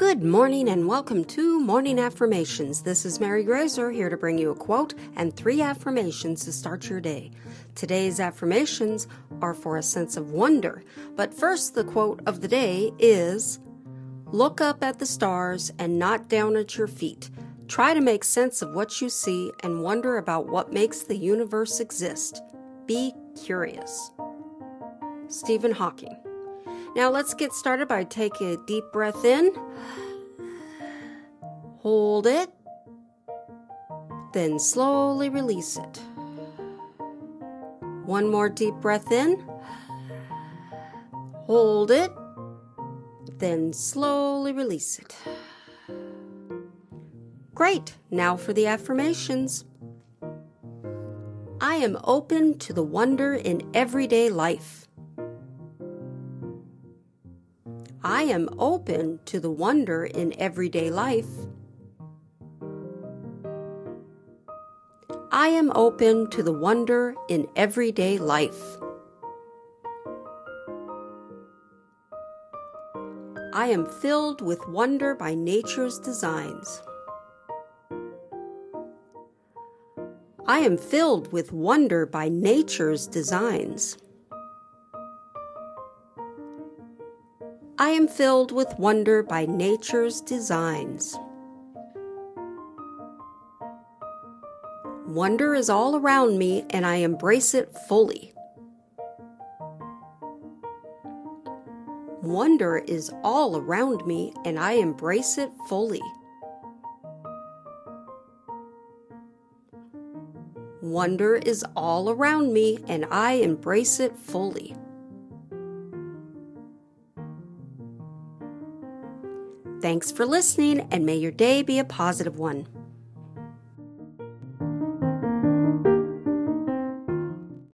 Good morning and welcome to Morning Affirmations. This is Mary Graser here to bring you a quote and three affirmations to start your day. Today's affirmations are for a sense of wonder, but first, the quote of the day is Look up at the stars and not down at your feet. Try to make sense of what you see and wonder about what makes the universe exist. Be curious. Stephen Hawking. Now let's get started by taking a deep breath in. Hold it. Then slowly release it. One more deep breath in. Hold it. Then slowly release it. Great. Now for the affirmations. I am open to the wonder in everyday life. I am open to the wonder in everyday life. I am open to the wonder in everyday life. I am filled with wonder by nature's designs. I am filled with wonder by nature's designs. I am filled with wonder by nature's designs. Wonder is all around me and I embrace it fully. Wonder is all around me and I embrace it fully. Wonder is all around me and I embrace it fully. Thanks for listening, and may your day be a positive one.